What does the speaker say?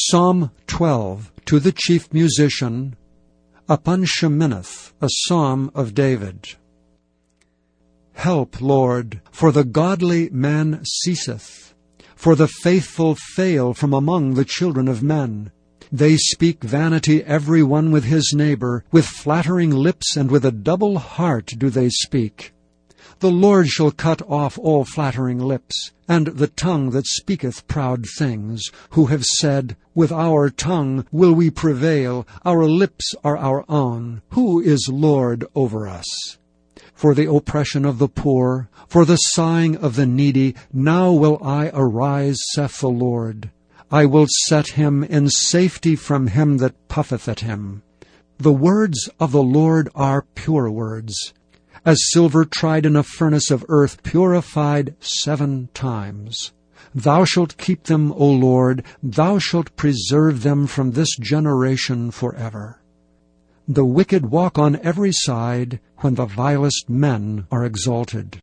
Psalm 12 to the chief musician, upon Sheminith, a psalm of David. Help, Lord, for the godly man ceaseth, for the faithful fail from among the children of men. They speak vanity every one with his neighbor, with flattering lips and with a double heart do they speak. The Lord shall cut off all flattering lips, and the tongue that speaketh proud things, who have said, With our tongue will we prevail, our lips are our own, who is Lord over us? For the oppression of the poor, for the sighing of the needy, now will I arise, saith the Lord. I will set him in safety from him that puffeth at him. The words of the Lord are pure words, as silver tried in a furnace of earth, purified seven times. Thou shalt keep them, O Lord, thou shalt preserve them from this generation forever. The wicked walk on every side when the vilest men are exalted.